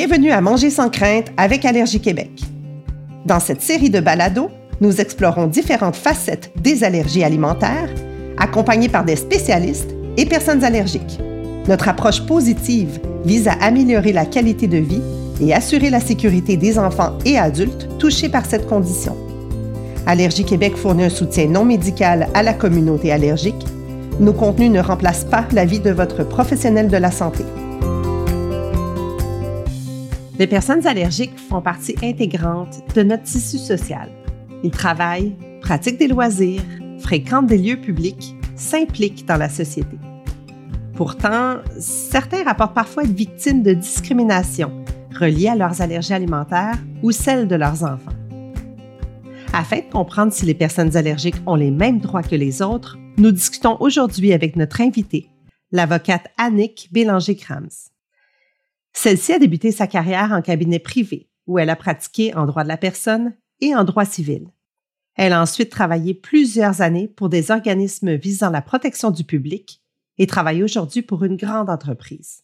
Bienvenue à Manger sans crainte avec Allergie Québec. Dans cette série de balados, nous explorons différentes facettes des allergies alimentaires, accompagnés par des spécialistes et personnes allergiques. Notre approche positive vise à améliorer la qualité de vie et assurer la sécurité des enfants et adultes touchés par cette condition. Allergie Québec fournit un soutien non médical à la communauté allergique. Nos contenus ne remplacent pas la vie de votre professionnel de la santé. Les personnes allergiques font partie intégrante de notre tissu social. Ils travaillent, pratiquent des loisirs, fréquentent des lieux publics, s'impliquent dans la société. Pourtant, certains rapportent parfois être victimes de discrimination reliées à leurs allergies alimentaires ou celles de leurs enfants. Afin de comprendre si les personnes allergiques ont les mêmes droits que les autres, nous discutons aujourd'hui avec notre invitée, l'avocate Annick Bélanger-Krams. Celle-ci a débuté sa carrière en cabinet privé, où elle a pratiqué en droit de la personne et en droit civil. Elle a ensuite travaillé plusieurs années pour des organismes visant la protection du public et travaille aujourd'hui pour une grande entreprise.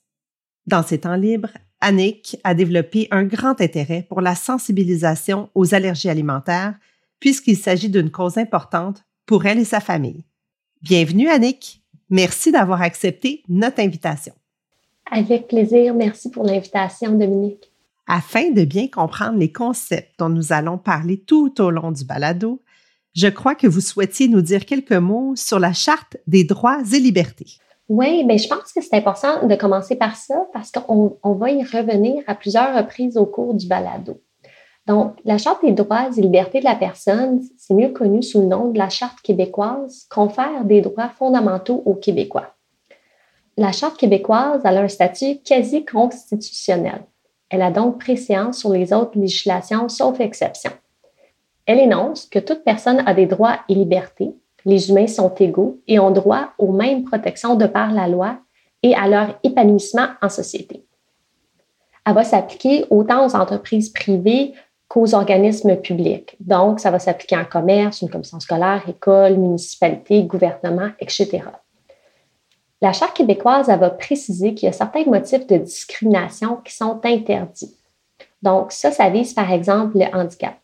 Dans ses temps libres, Annick a développé un grand intérêt pour la sensibilisation aux allergies alimentaires, puisqu'il s'agit d'une cause importante pour elle et sa famille. Bienvenue, Annick. Merci d'avoir accepté notre invitation. Avec plaisir. Merci pour l'invitation, Dominique. Afin de bien comprendre les concepts dont nous allons parler tout au long du balado, je crois que vous souhaitiez nous dire quelques mots sur la Charte des droits et libertés. Oui, bien, je pense que c'est important de commencer par ça parce qu'on va y revenir à plusieurs reprises au cours du balado. Donc, la Charte des droits et libertés de la personne, c'est mieux connu sous le nom de la Charte québécoise, confère des droits fondamentaux aux Québécois la Charte québécoise a un statut quasi constitutionnel. Elle a donc préséance sur les autres législations, sauf exception. Elle énonce que toute personne a des droits et libertés, les humains sont égaux et ont droit aux mêmes protections de par la loi et à leur épanouissement en société. Elle va s'appliquer autant aux entreprises privées qu'aux organismes publics. Donc, ça va s'appliquer en commerce, une commission scolaire, école, municipalité, gouvernement, etc. La Charte québécoise va préciser qu'il y a certains motifs de discrimination qui sont interdits. Donc, ça, ça vise par exemple le handicap.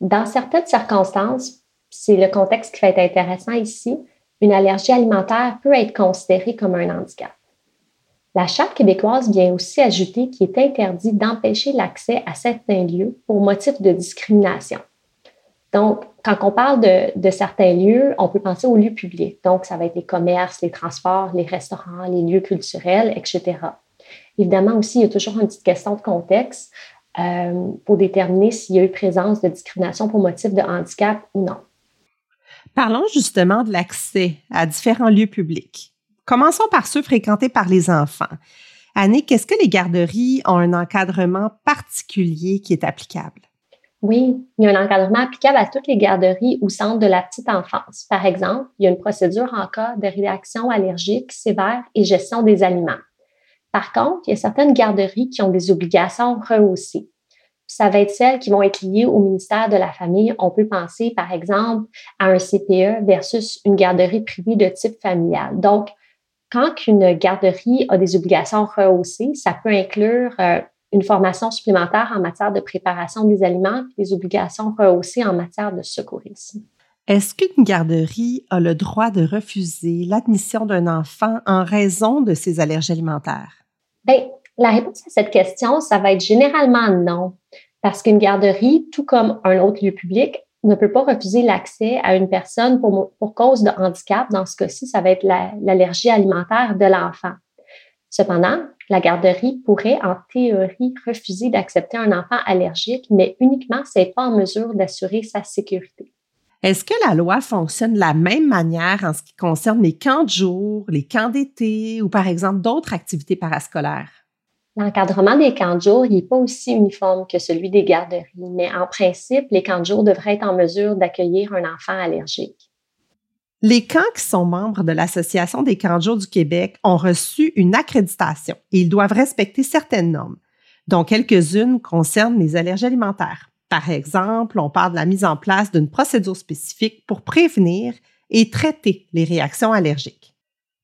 Dans certaines circonstances, c'est le contexte qui va être intéressant ici, une allergie alimentaire peut être considérée comme un handicap. La Charte québécoise vient aussi ajouter qu'il est interdit d'empêcher l'accès à certains lieux pour motif de discrimination. Donc, quand on parle de, certains lieux, on peut penser aux lieux publics. Donc, ça va être les commerces, les transports, les restaurants, les lieux culturels, etc. Évidemment aussi, il y a toujours une petite question de contexte euh, pour déterminer s'il y a eu présence de discrimination pour motif de handicap ou non. Parlons justement de l'accès à différents lieux publics. Commençons par ceux fréquentés par les enfants. Annick, est-ce que les garderies ont un encadrement particulier qui est applicable? Oui, il y a un encadrement applicable à toutes les garderies ou centres de la petite enfance. Par exemple, il y a une procédure en cas de réaction allergique sévère et gestion des aliments. Par contre, il y a certaines garderies qui ont des obligations rehaussées. Ça va être celles qui vont être liées au ministère de la Famille. On peut penser, par exemple, à un CPE versus une garderie privée de type familial. Donc, quand une garderie a des obligations rehaussées, ça peut inclure euh, une formation supplémentaire en matière de préparation des aliments et des obligations rehaussées en matière de secourisme. Est-ce qu'une garderie a le droit de refuser l'admission d'un enfant en raison de ses allergies alimentaires? Bien, la réponse à cette question, ça va être généralement non, parce qu'une garderie, tout comme un autre lieu public, ne peut pas refuser l'accès à une personne pour, pour, cause de handicap. Dans ce cas-ci, ça va être l'allergie alimentaire de l'enfant. Cependant, la garderie pourrait, en théorie, refuser d'accepter un enfant allergique, mais uniquement si elle n'est pas en mesure d'assurer sa sécurité. Est-ce que la loi fonctionne de la même manière en ce qui concerne les camps de jour, les camps d'été ou par exemple d'autres activités parascolaires? L'encadrement des camps de jour n'est pas aussi uniforme que celui des garderies, mais en principe, les camps de jour devraient être en mesure d'accueillir un enfant allergique. Les camps qui sont membres de l'Association des camps de jour du Québec ont reçu une accréditation et ils doivent respecter certaines normes, dont quelques-unes concernent les allergies alimentaires. Par exemple, on parle de la mise en place d'une procédure spécifique pour prévenir et traiter les réactions allergiques.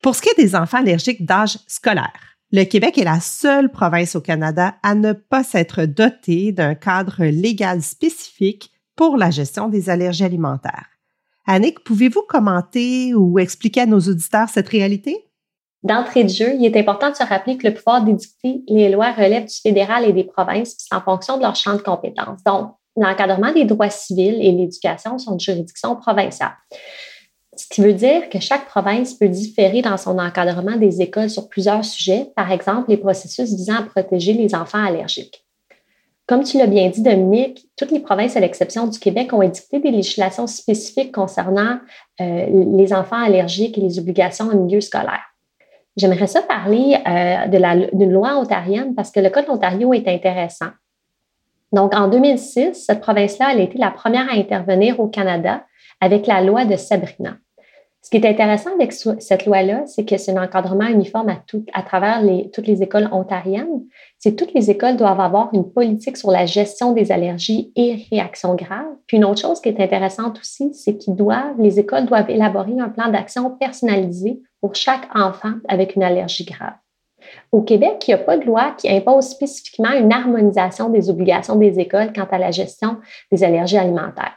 Pour ce qui est des enfants allergiques d'âge scolaire, Le Québec est la seule province au Canada à ne pas s'être dotée d'un cadre légal spécifique pour la gestion des allergies alimentaires. Annick, pouvez-vous commenter ou expliquer à nos auditeurs cette réalité? D'entrée de jeu, il est important de se rappeler que le pouvoir d'édicter les lois relève du fédéral et des provinces en fonction de leur champ de compétences. Donc, l'encadrement des droits civils et l'éducation sont de juridiction provinciale. Ce qui veut dire que chaque province peut différer dans son encadrement des écoles sur plusieurs sujets, par exemple les processus visant à protéger les enfants allergiques. Comme tu l'as bien dit, Dominique, toutes les provinces, à l'exception du Québec, ont édicté des législations spécifiques concernant euh, les enfants allergiques et les obligations en milieu scolaire. J'aimerais ça parler euh, d'une loi ontarienne parce que le cas de l'Ontario est intéressant. Donc, en 2006, cette province-là, elle a été la première à intervenir au Canada avec la loi de Sabrina. Ce qui est intéressant avec cette loi-là, c'est que c'est un encadrement uniforme à, à travers toutes les écoles ontariennes. C'est toutes les écoles doivent avoir une politique sur la gestion des allergies et réactions graves. Puis une autre chose qui est intéressante aussi, c'est qu'ils doivent, les écoles doivent élaborer un plan d'action personnalisé pour chaque enfant avec une allergie grave. Au Québec, il n'y a pas de loi qui impose spécifiquement une harmonisation des obligations des écoles quant à la gestion des allergies alimentaires.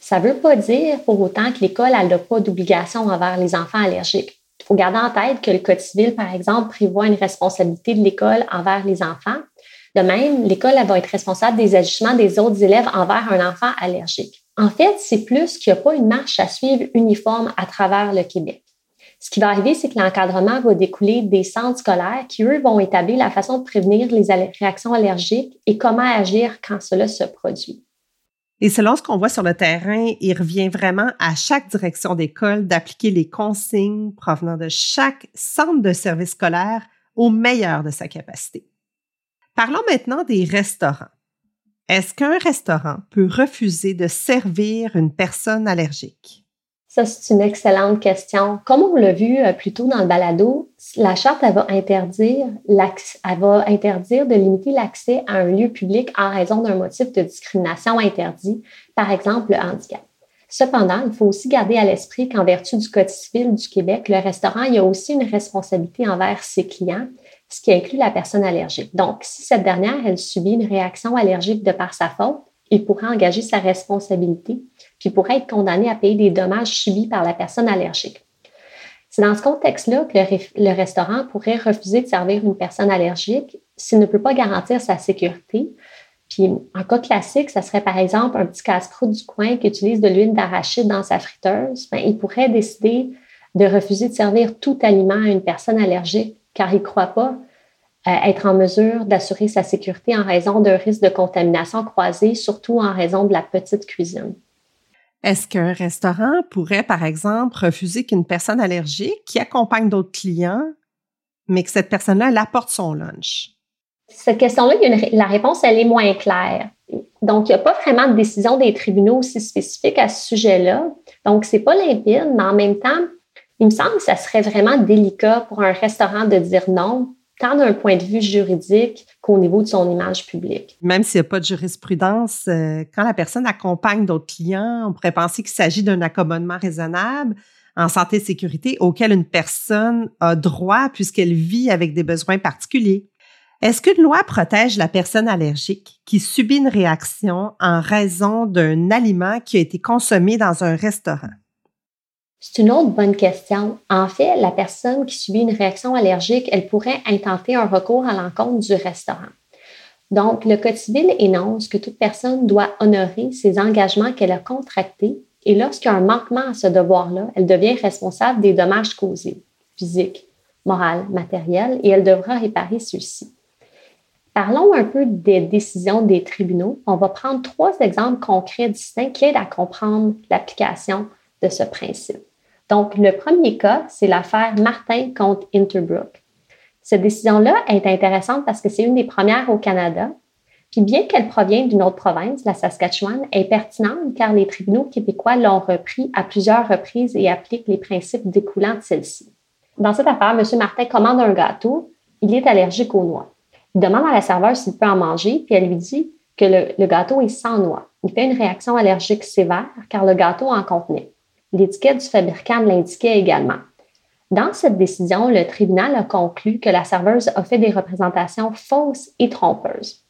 Ça ne veut pas dire pour autant que l'école n'a pas d'obligation envers les enfants allergiques. Il faut garder en tête que le Code civil, par exemple, prévoit une responsabilité de l'école envers les enfants. De même, l'école va être responsable des ajustements des autres élèves envers un enfant allergique. En fait, c'est plus qu'il n'y a pas une marche à suivre uniforme à travers le Québec. Ce qui va arriver, c'est que l'encadrement va découler des centres scolaires qui, eux, vont établir la façon de prévenir les réactions allergiques et comment agir quand cela se produit. Et selon ce qu'on voit sur le terrain, il revient vraiment à chaque direction d'école d'appliquer les consignes provenant de chaque centre de service scolaire au meilleur de sa capacité. Parlons maintenant des restaurants. Est-ce qu'un restaurant peut refuser de servir une personne allergique? Ça, c'est une excellente question. Comme on l'a vu euh, plus tôt dans le balado, la charte elle va interdire, de limiter l'accès à un lieu public en raison d'un motif de discrimination interdit, par exemple le handicap. Cependant, il faut aussi garder à l'esprit qu'en vertu du Code civil du Québec, le restaurant il a aussi une responsabilité envers ses clients, ce qui inclut la personne allergique. Donc, si cette dernière, elle subit une réaction allergique de par sa faute, il pourra engager sa responsabilité, puis pourrait être condamné à payer des dommages subis par la personne allergique. C'est dans ce contexte-là que le, restaurant pourrait refuser de servir une personne allergique s'il ne peut pas garantir sa sécurité. Puis, un cas classique, ça serait par exemple un petit casse-croûte du coin qui utilise de l'huile d'arachide dans sa friteuse. Ben, il pourrait décider de refuser de servir tout aliment à une personne allergique car il ne croit pas être en mesure d'assurer sa sécurité en raison d'un risque de contamination croisée, surtout en raison de la petite cuisine. Est-ce qu'un restaurant pourrait, par exemple, refuser qu'une personne allergique qui accompagne d'autres clients, mais que cette personne-là, elle apporte son lunch? Cette question-là, la réponse, elle est moins claire. Donc, il n'y a pas vraiment de décision des tribunaux aussi spécifique à ce sujet-là. Donc, c'est pas limpide, mais en même temps, il me semble que ça serait vraiment délicat pour un restaurant de dire non tant d'un point de vue juridique qu'au niveau de son image publique. Même s'il n'y a pas de jurisprudence, euh, quand la personne accompagne d'autres clients, on pourrait penser qu'il s'agit d'un accommodement raisonnable en santé et sécurité auquel une personne a droit puisqu'elle vit avec des besoins particuliers. Est-ce qu'une loi protège la personne allergique qui subit une réaction en raison d'un aliment qui a été consommé dans un restaurant? C'est une autre bonne question. En fait, la personne qui subit une réaction allergique, elle pourrait intenter un recours à l'encontre du restaurant. Donc, le Code civil énonce que toute personne doit honorer ses engagements qu'elle a contractés et lorsqu'il y a un manquement à ce devoir-là, elle devient responsable des dommages causés, physiques, moraux, matériels, et elle devra réparer ceux-ci. Parlons un peu des décisions des tribunaux. On va prendre trois exemples concrets distincts qui aident à comprendre l'application de ce principe. Donc, le premier cas, c'est l'affaire Martin contre Interbrook. Cette décision-là est intéressante parce que c'est une des premières au Canada. Puis bien qu'elle provienne d'une autre province, la Saskatchewan, est pertinente car les tribunaux québécois l'ont repris à plusieurs reprises et appliquent les principes découlant de celle-ci. Dans cette affaire, M. Martin commande un gâteau. Il est allergique aux noix. Il demande à la serveuse s'il peut en manger, puis elle lui dit que le gâteau est sans noix. Il fait une réaction allergique sévère car le gâteau en contenait. L'étiquette du fabricant l'indiquait également. Dans cette décision, le tribunal a conclu que la serveuse a fait des représentations fausses et trompeuses.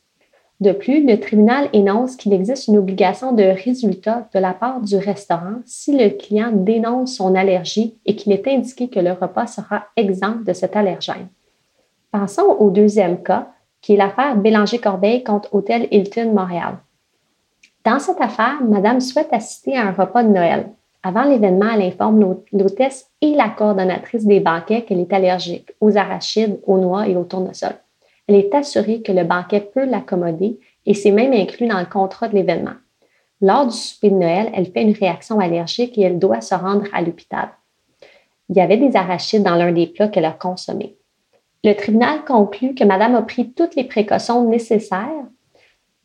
De plus, le tribunal énonce qu'il existe une obligation de résultat de la part du restaurant si le client dénonce son allergie et qu'il est indiqué que le repas sera exempt de cet allergène. Pensons au deuxième cas, qui est l'affaire Bélanger-Corbeil contre Hôtel Hilton Montréal. Dans cette affaire, Madame souhaite assister à un repas de Noël. Avant l'événement, elle informe l'hôtesse et la coordonnatrice des banquets qu'elle est allergique aux arachides, aux noix et aux tournesols. Elle est assurée que le banquet peut l'accommoder et c'est même inclus dans le contrat de l'événement. Lors du souper de Noël, elle fait une réaction allergique et elle doit se rendre à l'hôpital. Il y avait des arachides dans l'un des plats qu'elle a consommés. Le tribunal conclut que Madame a pris toutes les précautions nécessaires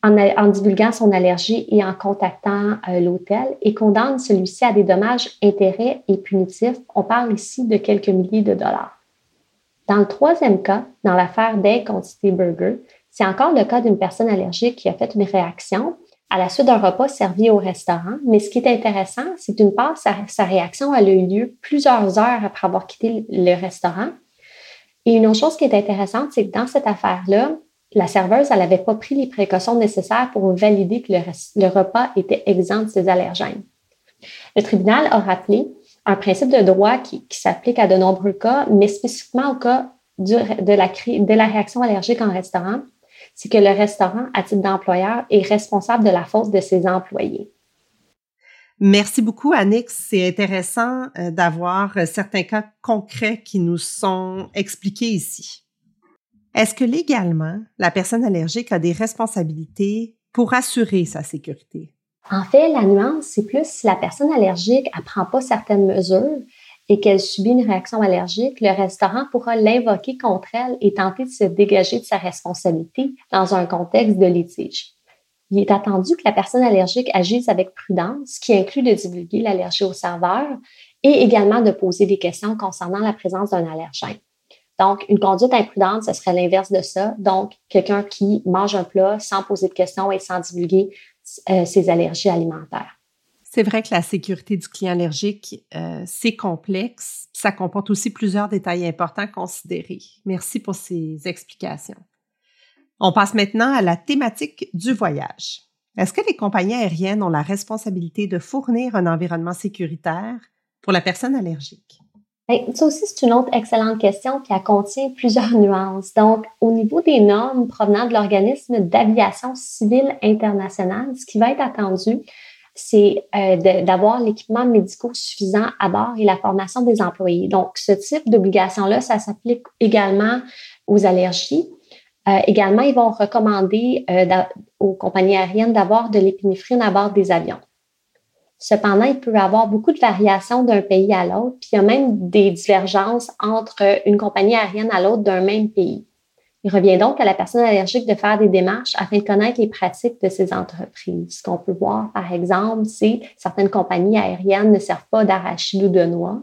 en, divulguant son allergie et en contactant euh, l'hôtel et condamne celui-ci à des dommages, intérêts et punitifs. On parle ici de quelques milliers de dollars. Dans le troisième cas, dans l'affaire Day contre Burger, c'est encore le cas d'une personne allergique qui a fait une réaction à la suite d'un repas servi au restaurant. Mais ce qui est intéressant, c'est d'une part, sa, sa, réaction a eu lieu plusieurs heures après avoir quitté le restaurant. Et une autre chose qui est intéressante, c'est que dans cette affaire-là, la serveuse, elle n'avait pas pris les précautions nécessaires pour valider que le, repas était exempt de ces allergènes. Le tribunal a rappelé un principe de droit qui, s'applique à de nombreux cas, mais spécifiquement au cas de, la, réaction allergique en restaurant, c'est que le restaurant, à titre d'employeur, est responsable de la faute de ses employés. Merci beaucoup, Annick. C'est intéressant euh, d'avoir euh, certains cas concrets qui nous sont expliqués ici. Est-ce que légalement, la personne allergique a des responsabilités pour assurer sa sécurité? En fait, la nuance, c'est plus si la personne allergique ne prend pas certaines mesures et qu'elle subit une réaction allergique, le restaurant pourra l'invoquer contre elle et tenter de se dégager de sa responsabilité dans un contexte de litige. Il est attendu que la personne allergique agisse avec prudence, ce qui inclut de divulguer l'allergie au serveur et également de poser des questions concernant la présence d'un allergène. Donc, une conduite imprudente, ce serait l'inverse de ça. Donc, quelqu'un qui mange un plat sans poser de questions et sans divulguer euh, ses allergies alimentaires. C'est vrai que la sécurité du client allergique, euh, c'est complexe. Ça comporte aussi plusieurs détails importants à considérer. Merci pour ces explications. On passe maintenant à la thématique du voyage. Est-ce que les compagnies aériennes ont la responsabilité de fournir un environnement sécuritaire pour la personne allergique? Ben, ça aussi, c'est une autre excellente question qui contient plusieurs nuances. Donc, au niveau des normes provenant de l'organisme d'aviation civile internationale, ce qui va être attendu, c'est euh, d'avoir l'équipement médical suffisant à bord et la formation des employés. Donc, ce type d'obligation-là, ça s'applique également aux allergies. Euh, également, ils vont recommander euh, aux compagnies aériennes d'avoir de l'épinéphrine à bord des avions. Cependant, il peut y avoir beaucoup de variations d'un pays à l'autre, puis il y a même des divergences entre une compagnie aérienne à l'autre d'un même pays. Il revient donc à la personne allergique de faire des démarches afin de connaître les pratiques de ces entreprises. Ce qu'on peut voir, par exemple, c'est certaines compagnies aériennes ne servent pas d'arachide ou de noix.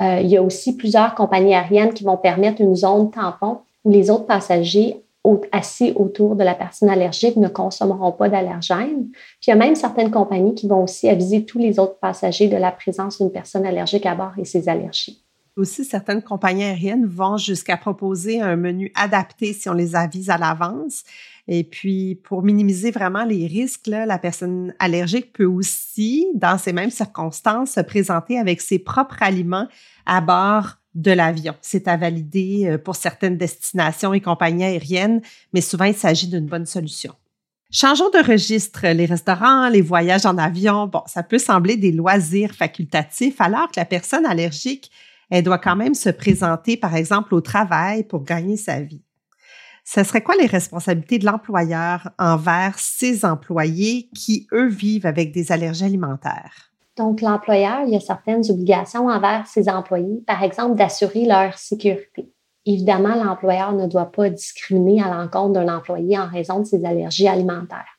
Euh, il y a aussi plusieurs compagnies aériennes qui vont permettre une zone tampon où les autres passagers assis autour de la personne allergique ne consommeront pas d'allergènes. Puis il y a même certaines compagnies qui vont aussi aviser tous les autres passagers de la présence d'une personne allergique à bord et ses allergies. Aussi, certaines compagnies aériennes vont jusqu'à proposer un menu adapté si on les avise à l'avance. Et puis, pour minimiser vraiment les risques, la personne allergique peut aussi, dans ces mêmes circonstances, se présenter avec ses propres aliments à bord de l'avion. C'est à valider euh, pour certaines destinations et compagnies aériennes, mais souvent il s'agit d'une bonne solution. Changeons de registre. Les restaurants, les voyages en avion, bon, ça peut sembler des loisirs facultatifs, alors que la personne allergique, elle doit quand même se présenter, par exemple, au travail pour gagner sa vie. Ce serait quoi les responsabilités de l'employeur envers ses employés qui, eux, vivent avec des allergies alimentaires? Donc, l'employeur, il a certaines obligations envers ses employés, par exemple d'assurer leur sécurité. Évidemment, l'employeur ne doit pas discriminer à l'encontre d'un employé en raison de ses allergies alimentaires.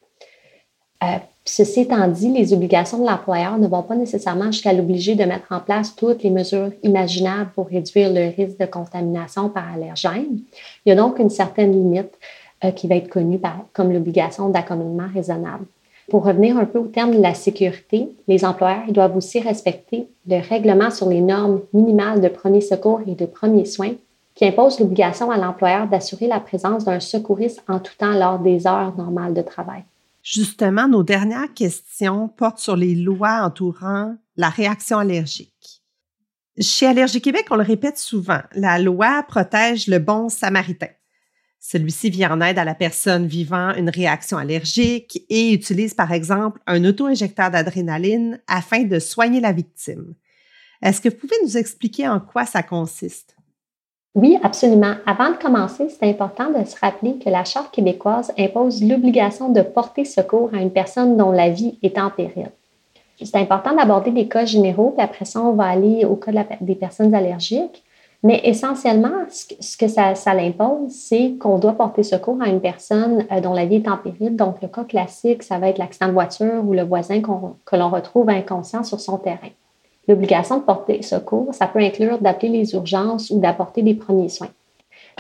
Euh, ceci étant dit, les obligations de l'employeur ne vont pas nécessairement jusqu'à l'obliger de mettre en place toutes les mesures imaginables pour réduire le risque de contamination par allergène. Il y a donc une certaine limite euh, qui va être connue comme l'obligation d'accommodement raisonnable. Pour revenir un peu au terme de la sécurité, les employeurs doivent aussi respecter le règlement sur les normes minimales de premier secours et de premiers soins qui impose l'obligation à l'employeur d'assurer la présence d'un secouriste en tout temps lors des heures normales de travail. Justement, nos dernières questions portent sur les lois entourant la réaction allergique. Chez Allergie Québec, on le répète souvent, la loi protège le bon samaritain. Celui-ci vient en aide à la personne vivant une réaction allergique et utilise par exemple un auto-injecteur d'adrénaline afin de soigner la victime. Est-ce que vous pouvez nous expliquer en quoi ça consiste? Oui, absolument. Avant de commencer, c'est important de se rappeler que la Charte québécoise impose l'obligation de porter secours à une personne dont la vie est en péril. C'est important d'aborder les cas généraux, puis après ça, on va aller au cas des personnes allergiques. Mais essentiellement, ce que, ça, l'impose, c'est qu'on doit porter secours à une personne euh, dont la vie est en péril. Donc, le cas classique, ça va être l'accident de voiture ou le voisin que l'on retrouve inconscient sur son terrain. L'obligation de porter secours, ça peut inclure d'appeler les urgences ou d'apporter des premiers soins.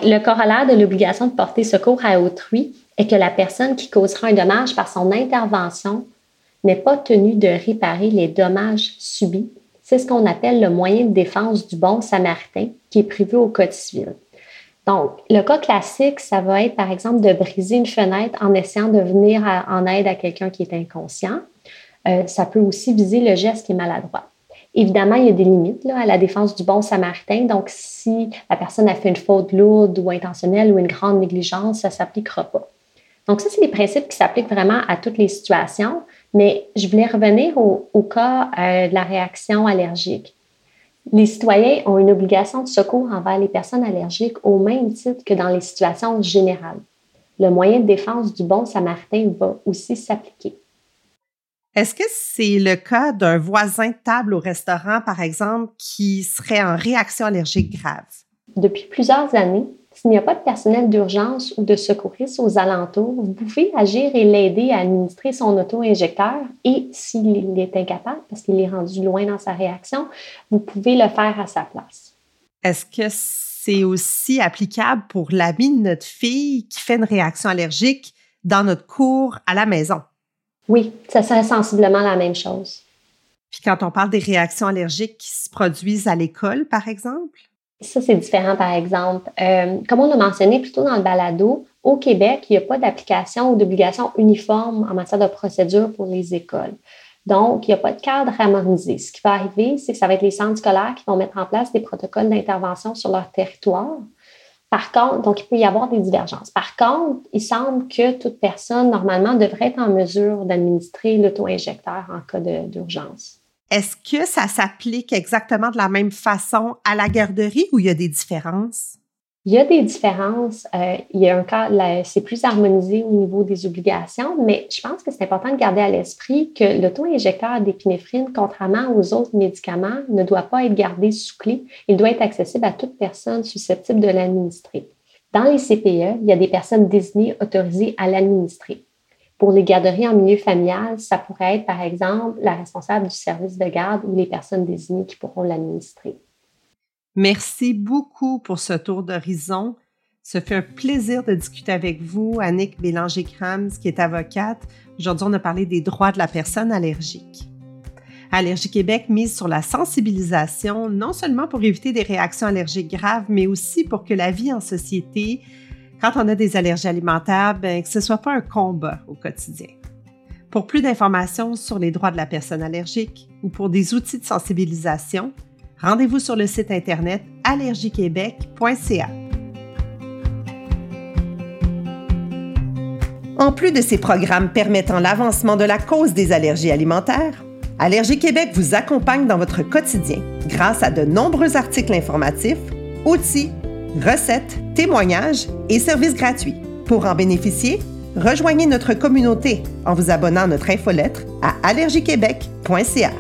Le corollaire de l'obligation de porter secours à autrui est que la personne qui causera un dommage par son intervention n'est pas tenue de réparer les dommages subis. C'est ce qu'on appelle le moyen de défense du bon samaritain qui est prévu au Code civil. Donc, le cas classique, ça va être par exemple de briser une fenêtre en essayant de venir en aide à quelqu'un qui est inconscient. Euh, ça peut aussi viser le geste qui est maladroit. Évidemment, il y a des limites à la défense du bon samaritain. Donc, si la personne a fait une faute lourde ou intentionnelle ou une grande négligence, ça ne s'appliquera pas. Donc, ça, c'est des principes qui s'appliquent vraiment à toutes les situations. Mais je voulais revenir au, cas euh, de la réaction allergique. Les citoyens ont une obligation de secours envers les personnes allergiques au même titre que dans les situations générales. Le moyen de défense du bon samaritain va aussi s'appliquer. Est-ce que c'est le cas d'un voisin de table au restaurant, par exemple, qui serait en réaction allergique grave? Depuis plusieurs années, s'il n'y a pas de personnel d'urgence ou de secouristes aux alentours, vous pouvez agir et l'aider à administrer son auto-injecteur et s'il est incapable, parce qu'il est rendu loin dans sa réaction, vous pouvez le faire à sa place. Est-ce que c'est aussi applicable pour l'ami de notre fille qui fait une réaction allergique dans notre cours à la maison? Oui, ça serait sensiblement la même chose. Puis quand on parle des réactions allergiques qui se produisent à l'école, par exemple? Ça, c'est différent, par exemple. Euh, comme on l'a mentionné plutôt dans le balado, au Québec, il n'y a pas d'application ou d'obligation uniforme en matière de procédure pour les écoles. Donc, il n'y a pas de cadre harmonisé. Ce qui va arriver, c'est que ça va être les centres scolaires qui vont mettre en place des protocoles d'intervention sur leur territoire. Par contre, donc il peut y avoir des divergences. Par contre, il semble que toute personne, normalement, devrait être en mesure d'administrer l'auto-injecteur en cas d'urgence. Est-ce que ça s'applique exactement de la même façon à la garderie ou il y a des différences? Il y a des différences. Euh, y a un c'est plus harmonisé au niveau des obligations, mais je pense que c'est important de garder à l'esprit que l'auto-injecteur d'épinéphrine, contrairement aux autres médicaments, ne doit pas être gardé sous clé. Il doit être accessible à toute personne susceptible de l'administrer. Dans les CPE, il y a des personnes désignées autorisées à l'administrer. Pour les garderies en milieu familial, ça pourrait être, par exemple, la responsable du service de garde ou les personnes désignées qui pourront l'administrer. Merci beaucoup pour ce tour d'horizon. Ce fait un plaisir de discuter avec vous, Annick Bélanger-Krams, qui est avocate. Aujourd'hui, on a parlé des droits de la personne allergique. Allergie Québec mise sur la sensibilisation, non seulement pour éviter des réactions allergiques graves, mais aussi pour que la vie en société, quand on a des allergies alimentaires, ben, que ce ne soit pas un combat au quotidien. Pour plus d'informations sur les droits de la personne allergique ou pour des outils de sensibilisation, Rendez-vous sur le site internet allergiequebec.ca. En plus de ces programmes permettant l'avancement de la cause des allergies alimentaires, Allergie Québec vous accompagne dans votre quotidien grâce à de nombreux articles informatifs, outils, recettes, témoignages et services gratuits. Pour en bénéficier, rejoignez notre communauté en vous abonnant à notre infolettre à allergiequebec.ca.